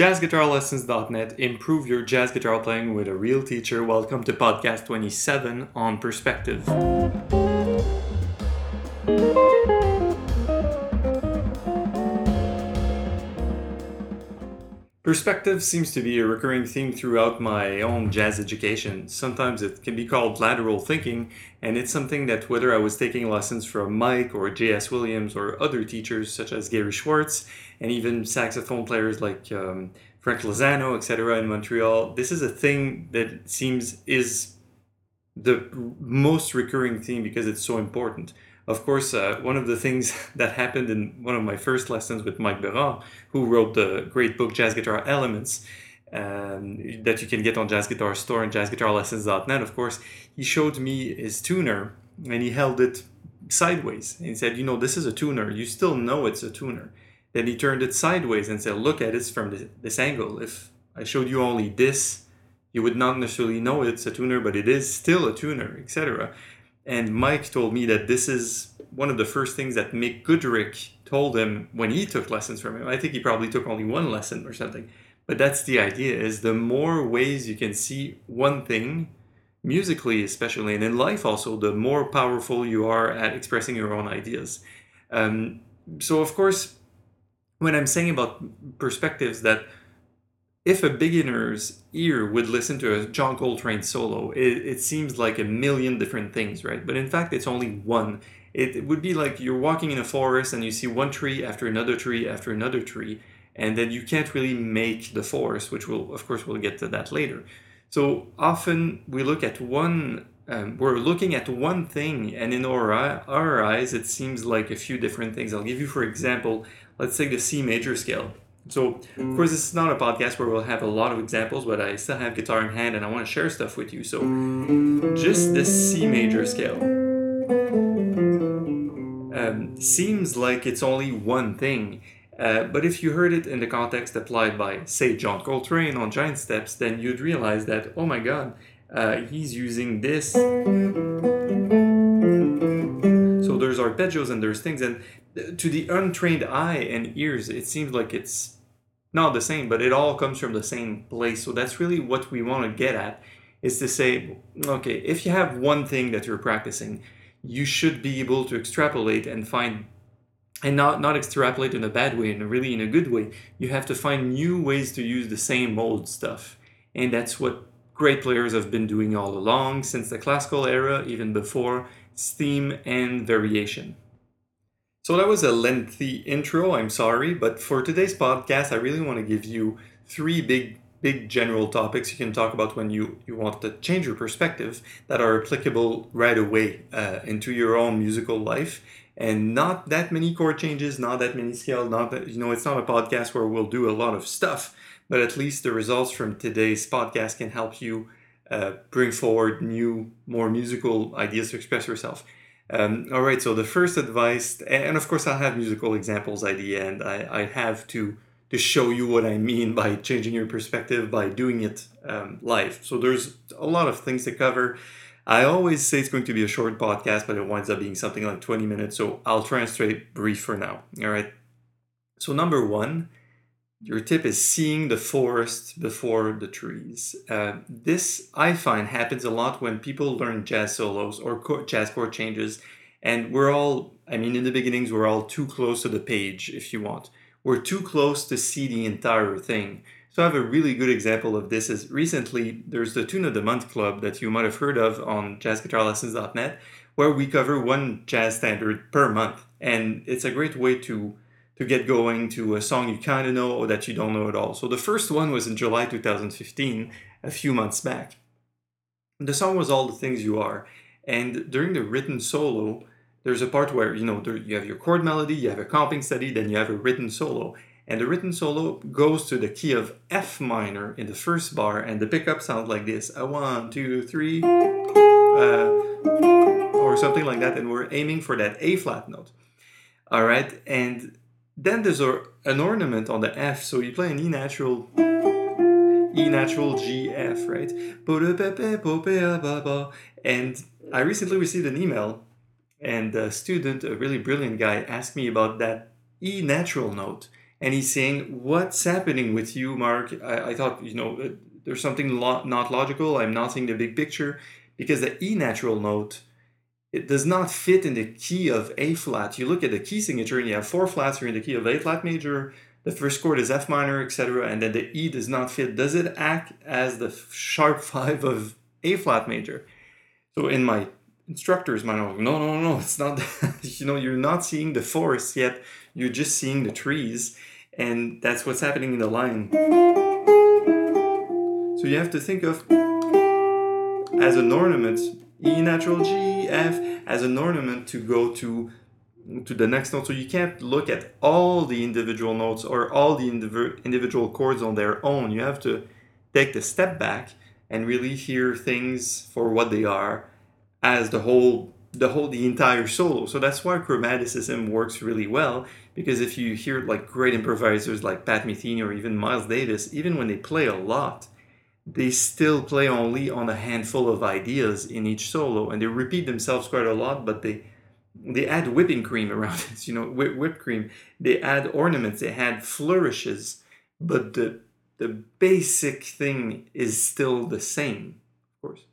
JazzGuitarLessons.net. Improve your jazz guitar playing with a real teacher. Welcome to podcast 27 on perspective. Perspective seems to be a recurring theme throughout my own jazz education. Sometimes it can be called lateral thinking, and it's something that whether I was taking lessons from Mike or J.S. Williams or other teachers such as Gary Schwartz, and even saxophone players like um, Frank Lozano, etc., in Montreal, this is a thing that seems is the most recurring theme because it's so important of course, uh, one of the things that happened in one of my first lessons with Mike Berard, who wrote the great book Jazz Guitar Elements, um, that you can get on Jazz Guitar Store and JazzGuitarLessons.net, of course, he showed me his tuner and he held it sideways and said, You know, this is a tuner. You still know it's a tuner. Then he turned it sideways and said, Look at it from this, this angle. If I showed you only this, you would not necessarily know it's a tuner, but it is still a tuner, etc. And Mike told me that this is one of the first things that Mick Goodrick told him when he took lessons from him. I think he probably took only one lesson or something. But that's the idea is the more ways you can see one thing, musically especially, and in life also, the more powerful you are at expressing your own ideas. Um, so of course, when I'm saying about perspectives that if a beginner's ear would listen to a John Coltrane solo, it, it, seems like a million different things, right? But in fact, it's only one. It, it, would be like you're walking in a forest and you see one tree after another tree after another tree, and then you can't really make the forest, which will, of course, we'll get to that later. So often we look at one, um, we're looking at one thing, and in our, our eyes, it seems like a few different things. I'll give you, for example, let's take the C major scale. So, of course, this is not a podcast where we'll have a lot of examples, but I still have guitar in hand and I want to share stuff with you. So, just the C major scale um, seems like it's only one thing. Uh, but if you heard it in the context applied by, say, John Coltrane on Giant Steps, then you'd realize that, oh my god, uh, he's using this. Arpeggios and there's things, and to the untrained eye and ears, it seems like it's not the same, but it all comes from the same place. So that's really what we want to get at is to say, okay, if you have one thing that you're practicing, you should be able to extrapolate and find and not not extrapolate in a bad way and really in a good way. You have to find new ways to use the same old stuff. And that's what great players have been doing all along since the classical era, even before, theme and variation. So that was a lengthy intro, I'm sorry, but for today's podcast, I really want to give you three big big general topics you can talk about when you, you want to change your perspective that are applicable right away uh, into your own musical life and not that many chord changes not that many scales not that you know it's not a podcast where we'll do a lot of stuff but at least the results from today's podcast can help you uh, bring forward new more musical ideas to express yourself um, all right, so the first advice, and of course I'll have musical examples at the end. I, I have to to show you what I mean by changing your perspective by doing it um, live. So there's a lot of things to cover. I always say it's going to be a short podcast, but it winds up being something like 20 minutes. So I'll try and stay brief for now. All right. So number one, your tip is seeing the forest before the trees. Uh, this I find happens a lot when people learn jazz solos or jazz chord changes, and we're all, I mean, in the beginnings, we're all too close to the page, if you want. We're too close to see the entire thing. So I have a really good example of this is recently there's the Tune of the Month Club that you might have heard of on jazzguitarlessons.net, where we cover one jazz standard per month. And it's a great way to to get going to a song you kind of know or that you don't know at all. So the first one was in July 2015, a few months back. The song was All the Things You Are. And during the written solo, there's a part where, you know, there, you have your chord melody, you have a comping study, then you have a written solo. And the written solo goes to the key of F minor in the first bar, and the pickup sounds like this a one, two, three, uh, or something like that. And we're aiming for that A flat note. All right. And then there's a, an ornament on the F, so you play an E natural, E natural G F, right? And I recently received an email, and a student, a really brilliant guy, asked me about that E natural note. and he's saying, "What's happening with you, Mark? I, I thought you know uh, there's something lo- not logical. I'm not seeing the big picture because the E natural note." It does not fit in the key of A flat. You look at the key signature and you have four flats. You're in the key of A flat major, the first chord is F minor, etc., and then the E does not fit. Does it act as the sharp five of A flat major? So in my instructor's mind, I'm like, no, no, no, it's not. you know, you're not seeing the forest yet. You're just seeing the trees, and that's what's happening in the line. So you have to think of as an ornament E natural G F as an ornament to go to to the next note. So you can't look at all the individual notes or all the indiv- individual chords on their own. You have to take the step back and really hear things for what they are as the whole the whole the entire solo. So that's why chromaticism works really well because if you hear like great improvisers like Pat Metheny or even Miles Davis, even when they play a lot, they still play only on a handful of ideas in each solo and they repeat themselves quite a lot, but they they add whipping cream around it, you know, whip, whipped cream. They add ornaments, they add flourishes, but the the basic thing is still the same, of course.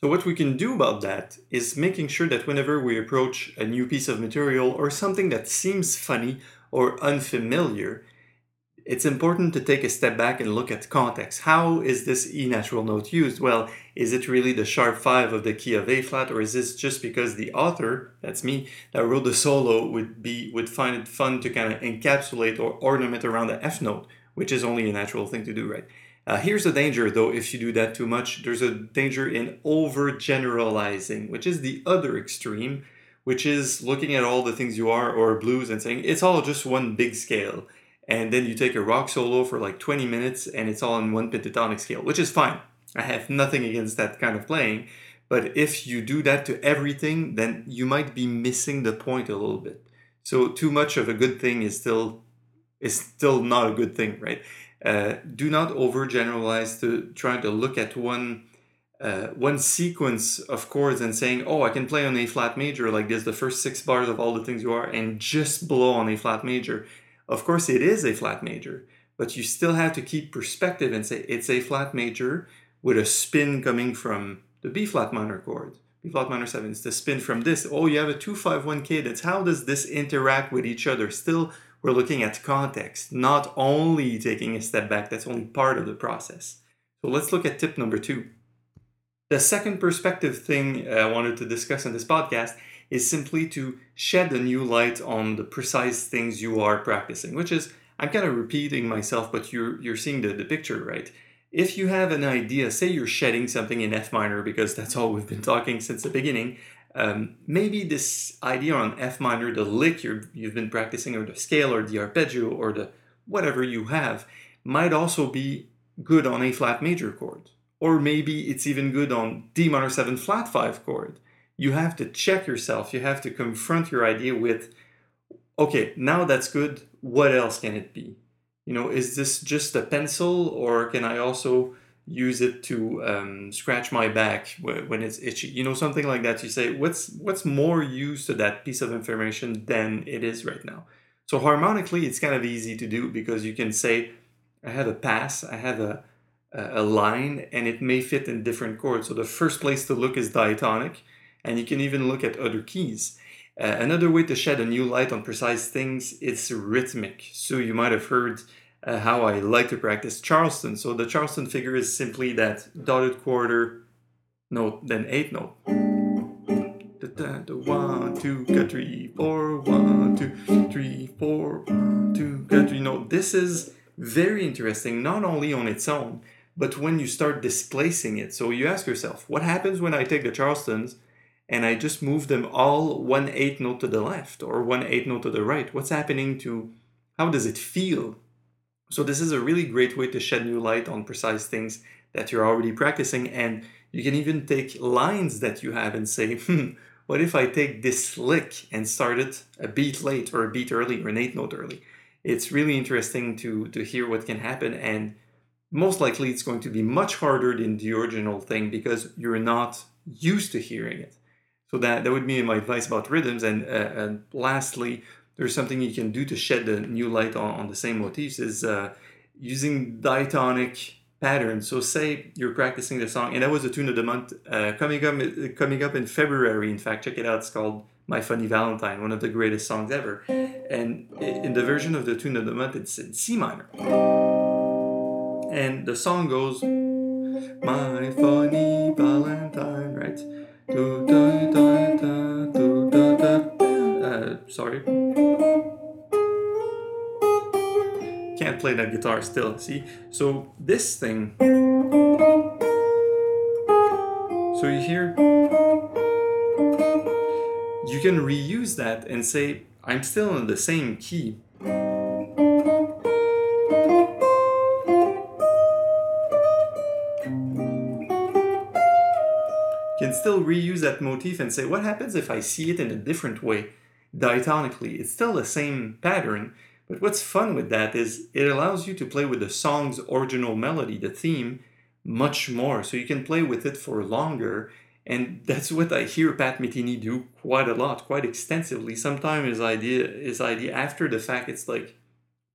So what we can do about that is making sure that whenever we approach a new piece of material or something that seems funny or unfamiliar, it's important to take a step back and look at context. How is this E natural note used? Well, is it really the sharp five of the key of A flat, or is this just because the author, that's me, that wrote the solo would be would find it fun to kind of encapsulate or ornament around the F note, which is only a natural thing to do, right? Uh, here's the danger, though, if you do that too much. There's a danger in overgeneralizing, which is the other extreme, which is looking at all the things you are or blues and saying it's all just one big scale and then you take a rock solo for like 20 minutes and it's all in one pentatonic scale, which is fine. I have nothing against that kind of playing, but if you do that to everything, then you might be missing the point a little bit. So too much of a good thing is still is still not a good thing, right? Uh, do not overgeneralize to trying to look at one uh, one sequence of chords and saying, "Oh, I can play on A flat major like this, the first six bars of all the things you are, and just blow on A flat major." Of course, it is a flat major, but you still have to keep perspective and say it's a flat major with a spin coming from the B flat minor chord. B flat minor 7 is the spin from this. Oh, you have a 251 cadence. How does this interact with each other? Still, we're looking at context, not only taking a step back. That's only part of the process. So let's look at tip number two. The second perspective thing I wanted to discuss in this podcast is simply to shed a new light on the precise things you are practicing, which is, I'm kind of repeating myself, but you're, you're seeing the, the picture, right? If you have an idea, say you're shedding something in F minor, because that's all we've been talking since the beginning, um, maybe this idea on F minor, the lick you you've been practicing, or the scale, or the arpeggio, or the whatever you have, might also be good on A flat major chord. Or maybe it's even good on D minor 7 flat 5 chord you have to check yourself. You have to confront your idea with, okay, now that's good. What else can it be? You know, is this just a pencil or can I also use it to um, scratch my back when it's itchy? You know, something like that. You say, what's what's more use to that piece of information than it is right now? So harmonically, it's kind of easy to do because you can say, I have a pass, I have a a line, and it may fit in different chords. So the first place to look is diatonic and you can even look at other keys. Uh, another way to shed a new light on precise things is rhythmic. So you might have heard uh, how I like to practice Charleston. So the Charleston figure is simply that dotted quarter note, then eighth note. One, two, three, four, one, two, three, four, one, two, three. No, this is very interesting, not only on its own, but when you start displacing it. So you ask yourself, what happens when I take the Charlestons and I just move them all one eighth note to the left or one eighth note to the right. What's happening to how does it feel? So this is a really great way to shed new light on precise things that you're already practicing and you can even take lines that you have and say, hmm, what if I take this lick and start it a beat late or a beat early or an eighth note early? It's really interesting to to hear what can happen and most likely it's going to be much harder than the original thing because you're not used to hearing it. So that, that would be my advice about rhythms. And, uh, and lastly, there's something you can do to shed the new light on, on the same motifs is uh, using diatonic patterns. So say you're practicing the song, and that was the tune of the month uh, coming up coming up in February. In fact, check it out. It's called "My Funny Valentine," one of the greatest songs ever. And in the version of the tune of the month, it's in C minor, and the song goes, "My funny sorry. Can't play that guitar still, see? So this thing. So you hear. You can reuse that and say, I'm still in the same key. can still reuse that motif and say, what happens if I see it in a different way, diatonically? It's still the same pattern, but what's fun with that is it allows you to play with the song's original melody, the theme, much more. So you can play with it for longer. And that's what I hear Pat Metheny do quite a lot, quite extensively. Sometimes his idea, his idea after the fact, it's like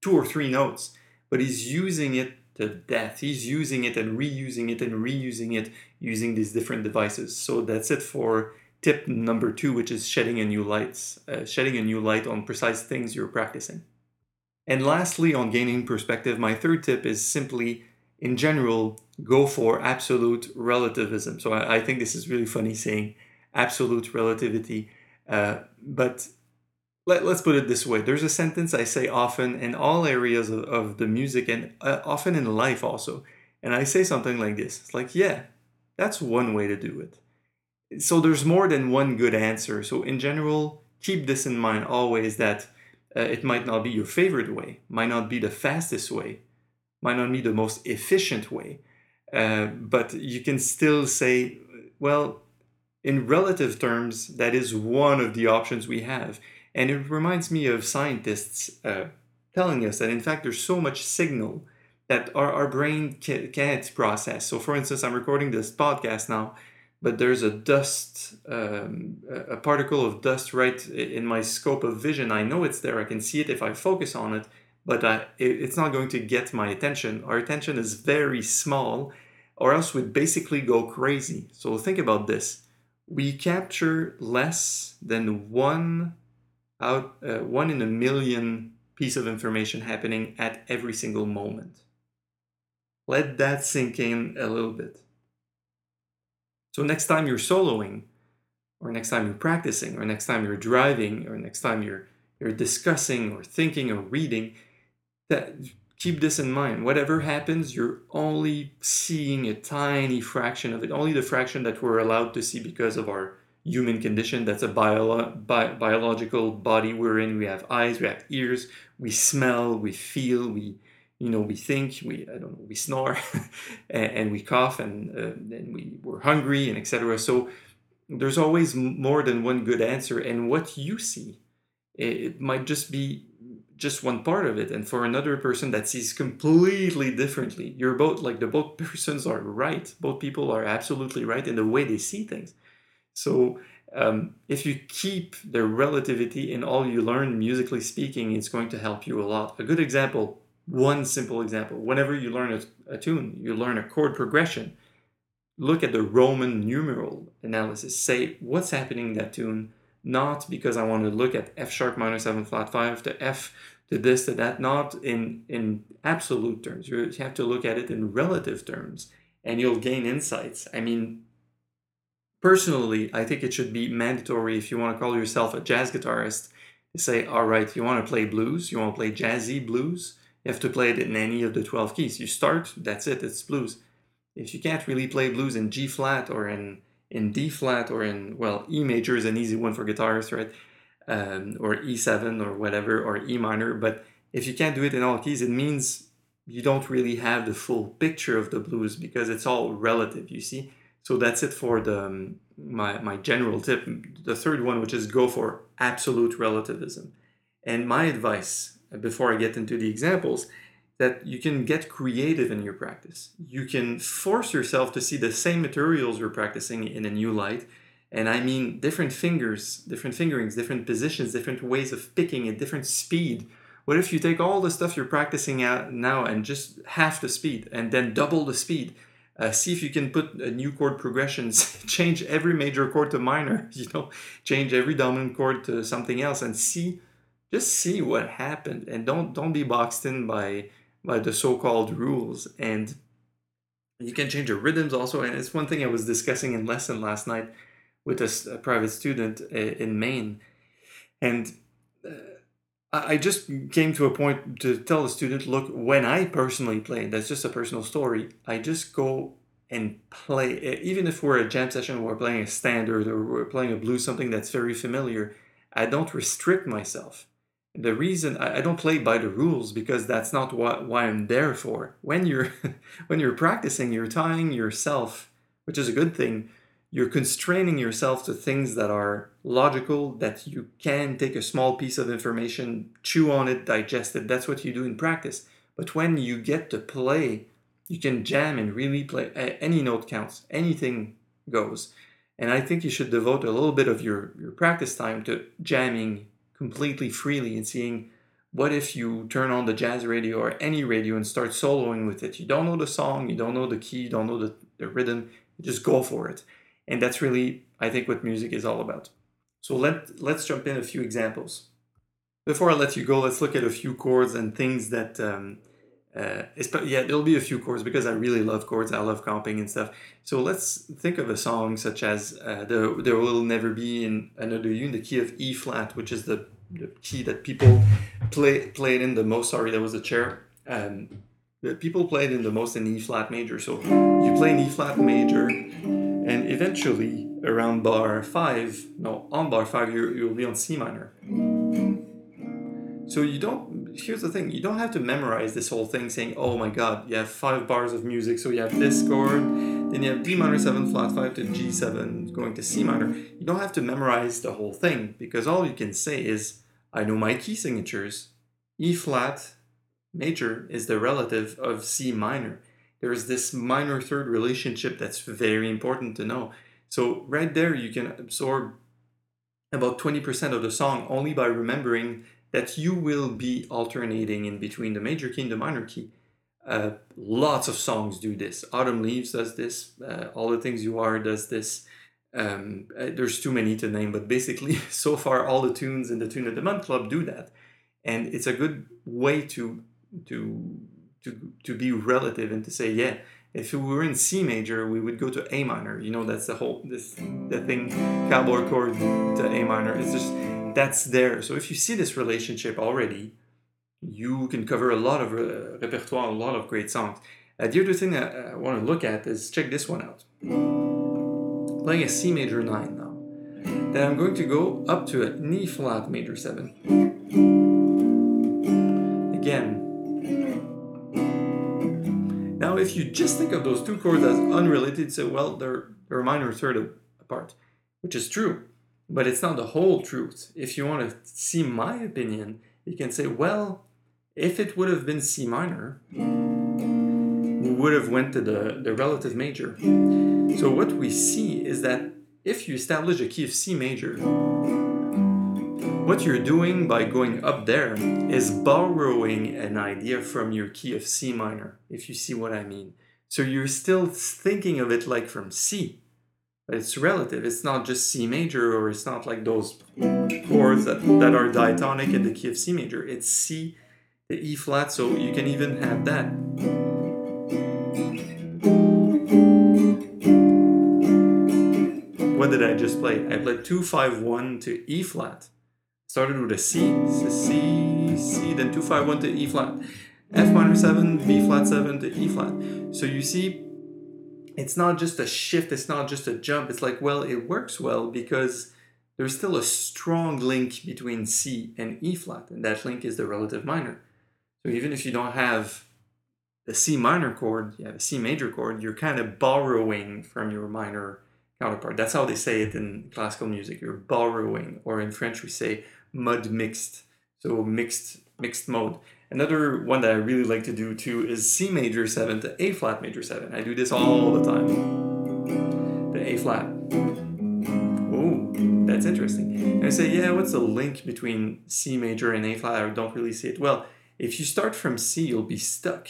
two or three notes, but he's using it to death. He's using it and reusing it and reusing it using these different devices. So that's it for tip number two, which is shedding a new light, uh, shedding a new light on precise things you're practicing. And lastly, on gaining perspective, my third tip is simply, in general, go for absolute relativism. So I, I think this is really funny saying absolute relativity, uh, but let, us put it this way there's a sentence I say often in all areas of, of the music and uh, often in life also. And I say something like this it's like, yeah, that's one way to do it. So there's more than one good answer. So, in general, keep this in mind always that uh, it might not be your favorite way, might not be the fastest way, might not be the most efficient way. Uh, but you can still say, well, in relative terms, that is one of the options we have. And it reminds me of scientists uh, telling us that, in fact, there's so much signal that our, our brain can't process. So, for instance, I'm recording this podcast now, but there's a dust, um, a particle of dust right in my scope of vision. I know it's there, I can see it if I focus on it, but I, it's not going to get my attention. Our attention is very small, or else we'd basically go crazy. So, think about this we capture less than one out uh, one in a million piece of information happening at every single moment. Let that sink in a little bit. So next time you're soloing, or next time you're practicing, or next time you're driving, or next time you're you're discussing or thinking or reading, that keep this in mind. Whatever happens, you're only seeing a tiny fraction of it, only the fraction that we're allowed to see because of our human condition. That's a bio- bi- biological body we're in. We have eyes, we have ears, we smell, we feel, we you know we think, we I don't know, we snore, and, and, we cough, and uh, we we're hungry, and etc. So there's always more than one good answer, and what you see, it, it might just be just one part of it and for another person that sees completely differently you're both like the both persons are right both people are absolutely right in the way they see things so um, if you keep the relativity in all you learn, musically speaking, it's going to help you a lot. A good example, one simple example, whenever you learn a, a tune, you learn a chord progression, look at the Roman numeral analysis. Say, what's happening in that tune? Not because I want to look at F sharp minor 7 flat 5 to F to this to that, not in, in absolute terms. You have to look at it in relative terms and you'll gain insights. I mean, personally, I think it should be mandatory if you want to call yourself a jazz guitarist say, all right, you want to play blues, you want to play jazzy blues, you have to play it in any of the 12 keys. You start, that's it, it's blues. If you can't really play blues in G flat or in, in D flat or in, well, E major is an easy one for guitarists, right? Um, or E7 or whatever, or E minor, but if you can't do it in all keys, it means you don't really have the full picture of the blues because it's all relative, you see? So that's it for the um, my, my general tip. The third one, which is go for absolute relativism. And my advice, before I get into the examples, that you can get creative in your practice. You can force yourself to see the same materials you're practicing in a new light. And I mean different fingers, different fingerings, different positions, different ways of picking at different speed. What if you take all the stuff you're practicing out now and just half the speed and then double the speed? Uh, see if you can put a new chord progressions, change every major chord to minor, you know, change every dominant chord to something else and see, just see what happened and don't, don't be boxed in by, by the so-called rules. And you can change your rhythms also. And it's one thing I was discussing in lesson last night with a, a private student uh, in Maine. And uh, I just came to a point to tell the student, look, when I personally play, that's just a personal story, I just go and play, even if we're a jam session, we're playing a standard or we're playing a blues, something that's very familiar, I don't restrict myself. The reason I don't play by the rules because that's not what why I'm there for. When you're when you're practicing, you're tying yourself, which is a good thing, you're constraining yourself to things that are logical, that you can take a small piece of information, chew on it, digest it. That's what you do in practice. But when you get to play, you can jam and really play. Any note counts, anything goes. And I think you should devote a little bit of your, your practice time to jamming completely freely and seeing what if you turn on the jazz radio or any radio and start soloing with it. You don't know the song, you don't know the key, you don't know the, the rhythm, just go for it and that's really, I think, what music is all about. So let, let's jump in a few examples. Before I let you go, let's look at a few chords and things that, um, uh, yeah, there'll be a few chords because I really love chords. I love comping and stuff. So let's think of a song such as uh, the, There Will Never Be in Another You in the key of E flat, which is the, the key that people play played in the most. Sorry, that was a chair. Um, people played in the most in E flat major. So you play an E flat major, and eventually around bar 5 no on bar 5 you, you'll be on c minor so you don't here's the thing you don't have to memorize this whole thing saying oh my god you have five bars of music so you have this chord then you have d minor 7 flat 5 to g7 going to c minor. You don't have to memorize the whole thing because all you can say is i know my key signatures. E flat major is the relative of c minor. There's this minor third relationship that's very important to know. So right there, you can absorb about 20% of the song only by remembering that you will be alternating in between the major key and the minor key. Uh, lots of songs do this. Autumn Leaves does this. Uh, All the Things You Are does this. Um, uh, there's too many to name, but basically, so far, all the tunes in the Tune of the Month Club do that. And it's a good way to to to to be relative and to say yeah if we were in C major we would go to A minor you know that's the whole this the thing cowboy chord to A minor it's just that's there. So if you see this relationship already you can cover a lot of uh, repertoire a lot of great songs. Uh, the other thing I, I want to look at is check this one out. Playing a C major 9 now then I'm going to go up to an E flat major 7 again. Now, if you just think of those two chords as unrelated, say, well, they're, they're a minor third apart, which is true, but it's not the whole truth. If you want to see my opinion, you can say, well, if it would have been C minor, we would have went to the, the relative major. So what we see is that if you establish a key of C major, what you're doing by going up there is borrowing an idea from your key of C minor, if you see what I mean. So you're still thinking of it like from C, it's relative. It's not just C major or it's not like those chords that, that are diatonic in the key of C major. It's C, the E flat, so you can even have that. What did I just play? I played 251 to E flat started with a C, C, C, then 2, 5, 1 to E flat, F minor 7, B flat 7 to E flat. So you see, it's not just a shift, it's not just a jump. It's like, well, it works well because there's still a strong link between C and E flat, and that link is the relative minor. So even if you don't have the C minor chord, you have a C major chord, you're kind of borrowing from your minor counterpart. That's how they say it in classical music. You're borrowing, or in French we say mode mixed, so mixed mixed mode. Another one that I really like to do too is C major 7 to A flat major 7. I do this all the time. The A flat. Oh, that's interesting. And I say, yeah, what's the link between C major and A flat? I don't really see it. Well, if you start from C, you'll be stuck.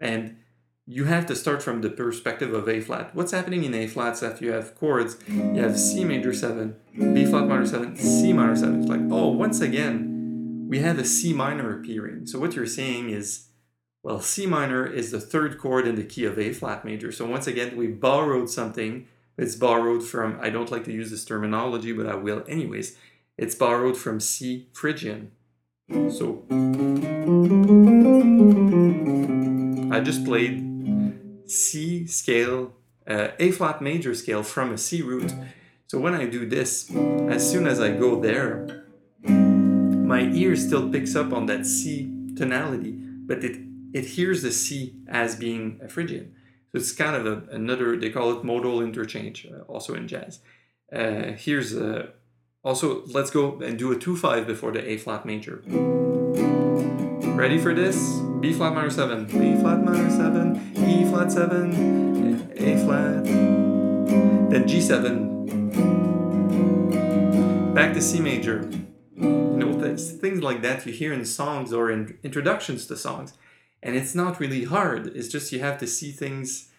And you have to start from the perspective of A flat. What's happening in A flats after you have chords? You have C major 7, B flat minor 7, C minor 7. It's like, oh, once again, we have a C minor appearing. So what you're saying is, well, C minor is the third chord in the key of A flat major. So once again, we borrowed something. It's borrowed from, I don't like to use this terminology, but I will anyways. It's borrowed from C Phrygian. So I just played C scale, uh, A flat major scale from a C root. So when I do this, as soon as I go there, my ear still picks up on that C tonality, but it, it hears the C as being a Phrygian. So it's kind of a, another, they call it modal interchange, uh, also in jazz. Uh, here's a, also, let's go and do a 2-5 before the A flat major. Ready for this? B flat minor 7, B flat minor 7, E flat 7, A flat, then G7, back to C major. You know, things like that you hear in songs or in introductions to songs. And it's not really hard, it's just you have to see things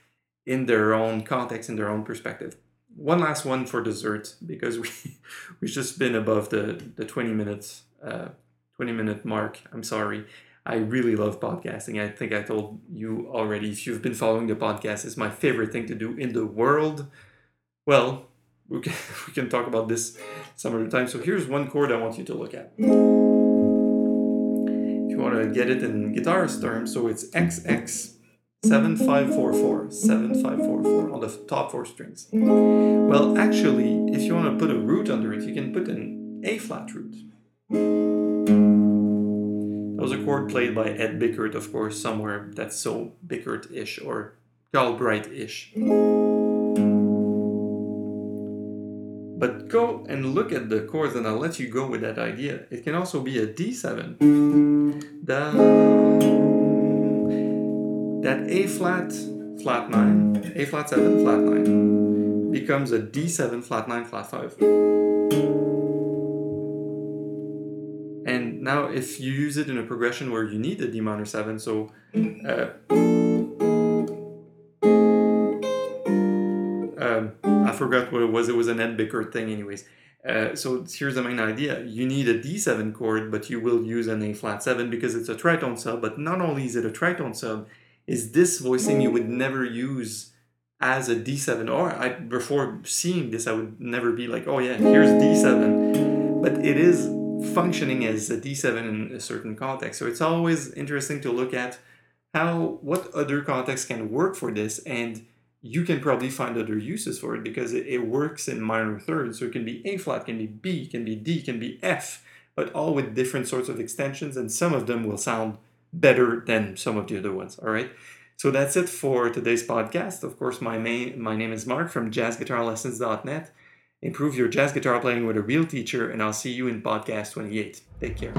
in their own context, in their own perspective. One last one for dessert, because we, we've just been above the, the 20 minutes, uh, 20 minute mark. I'm sorry. I really love podcasting. I think I told you already. If you've been following the podcast, it's my favorite thing to do in the world. Well, we can, we can talk about this some other time. So here's one chord I want you to look at. If you want to get it in guitarist terms, so it's XX 7544, 7544 on the top four strings. Well, actually, if you want to put a root under it, you can put an A flat root. That was a chord played by Ed Bickert, of course, somewhere that's so Bickert-ish or Galbraith-ish. But go and look at the chords and I'll let you go with that idea. It can also be a D7. Down. That A flat, flat 9, A flat 7, flat 9 becomes a D7, flat 9, flat 5. And now if you use it in a progression where you need a D minor 7, so uh, forgot what it was, it was an Ed Bickert thing anyways. Uh, so here's the main idea. You need a D7 chord, but you will use an A flat 7 because it's a tritone sub, but not only is it a tritone sub, is this voicing you would never use as a D7, or I, before seeing this, I would never be like, oh yeah, here's D7, but it is functioning as a D7 in a certain context. So it's always interesting to look at how what other contexts can work for this and you can probably find other uses for it because it, it works in minor thirds. So it can be A flat, can be B, can be D, can be F, but all with different sorts of extensions and some of them will sound better than some of the other ones. All right. So that's it for today's podcast. Of course, my main, my name is Mark from jazzguitarlessons.net. Improve your jazz guitar playing with a real teacher, and I'll see you in podcast 28. Take care.